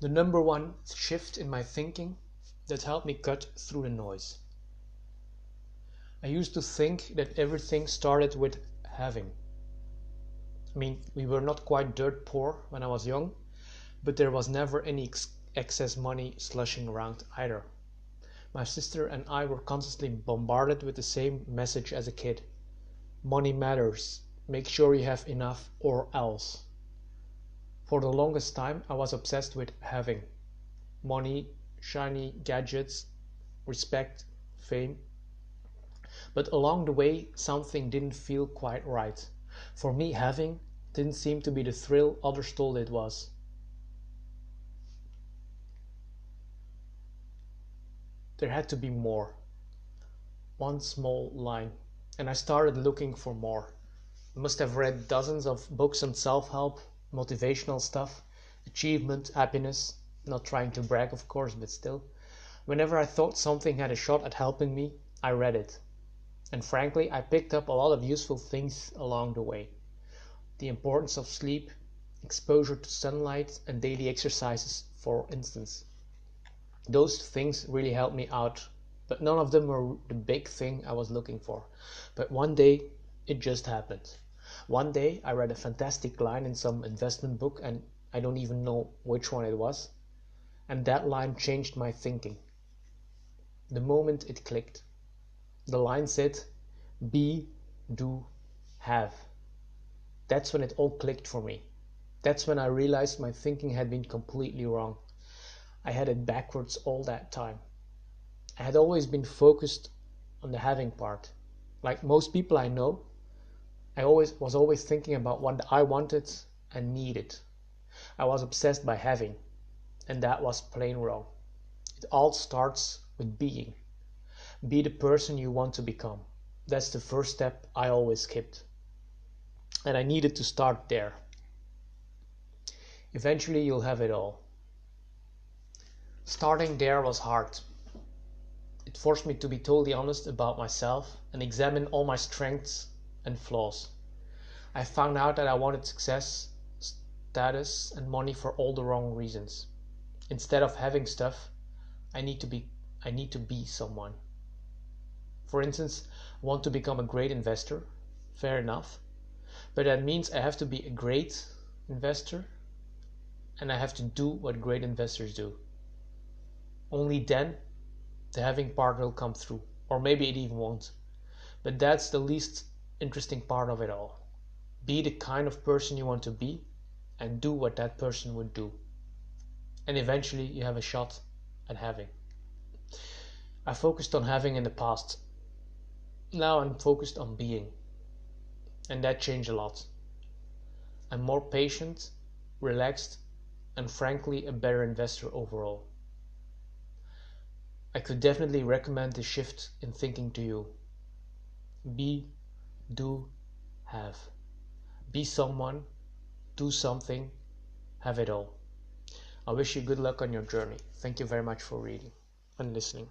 the number one shift in my thinking that helped me cut through the noise. I used to think that everything started with having. I mean, we were not quite dirt poor when I was young, but there was never any ex- excess money slushing around either. My sister and I were constantly bombarded with the same message as a kid money matters, make sure you have enough or else. For the longest time, I was obsessed with having money, shiny gadgets, respect, fame. But along the way, something didn't feel quite right. For me, having didn't seem to be the thrill others told it was. There had to be more. One small line, and I started looking for more. I must have read dozens of books on self help, motivational stuff, achievement, happiness. Not trying to brag, of course, but still. Whenever I thought something had a shot at helping me, I read it. And frankly, I picked up a lot of useful things along the way. The importance of sleep, exposure to sunlight, and daily exercises, for instance. Those things really helped me out, but none of them were the big thing I was looking for. But one day, it just happened. One day, I read a fantastic line in some investment book, and I don't even know which one it was. And that line changed my thinking. The moment it clicked, the line said, Be, do, have. That's when it all clicked for me. That's when I realized my thinking had been completely wrong. I had it backwards all that time. I had always been focused on the having part. Like most people I know, I always was always thinking about what I wanted and needed. I was obsessed by having, and that was plain wrong. It all starts with being. Be the person you want to become. That's the first step I always skipped. And I needed to start there. Eventually, you'll have it all. Starting there was hard. It forced me to be totally honest about myself and examine all my strengths and flaws. I found out that I wanted success, status, and money for all the wrong reasons. Instead of having stuff, I need to be I need to be someone. For instance, I want to become a great investor. Fair enough. But that means I have to be a great investor and I have to do what great investors do. Only then the having part will come through, or maybe it even won't. But that's the least interesting part of it all. Be the kind of person you want to be and do what that person would do. And eventually you have a shot at having. I focused on having in the past. Now I'm focused on being. And that changed a lot. I'm more patient, relaxed, and frankly a better investor overall. I could definitely recommend the shift in thinking to you. Be, do, have. Be someone, do something, have it all. I wish you good luck on your journey. Thank you very much for reading and listening.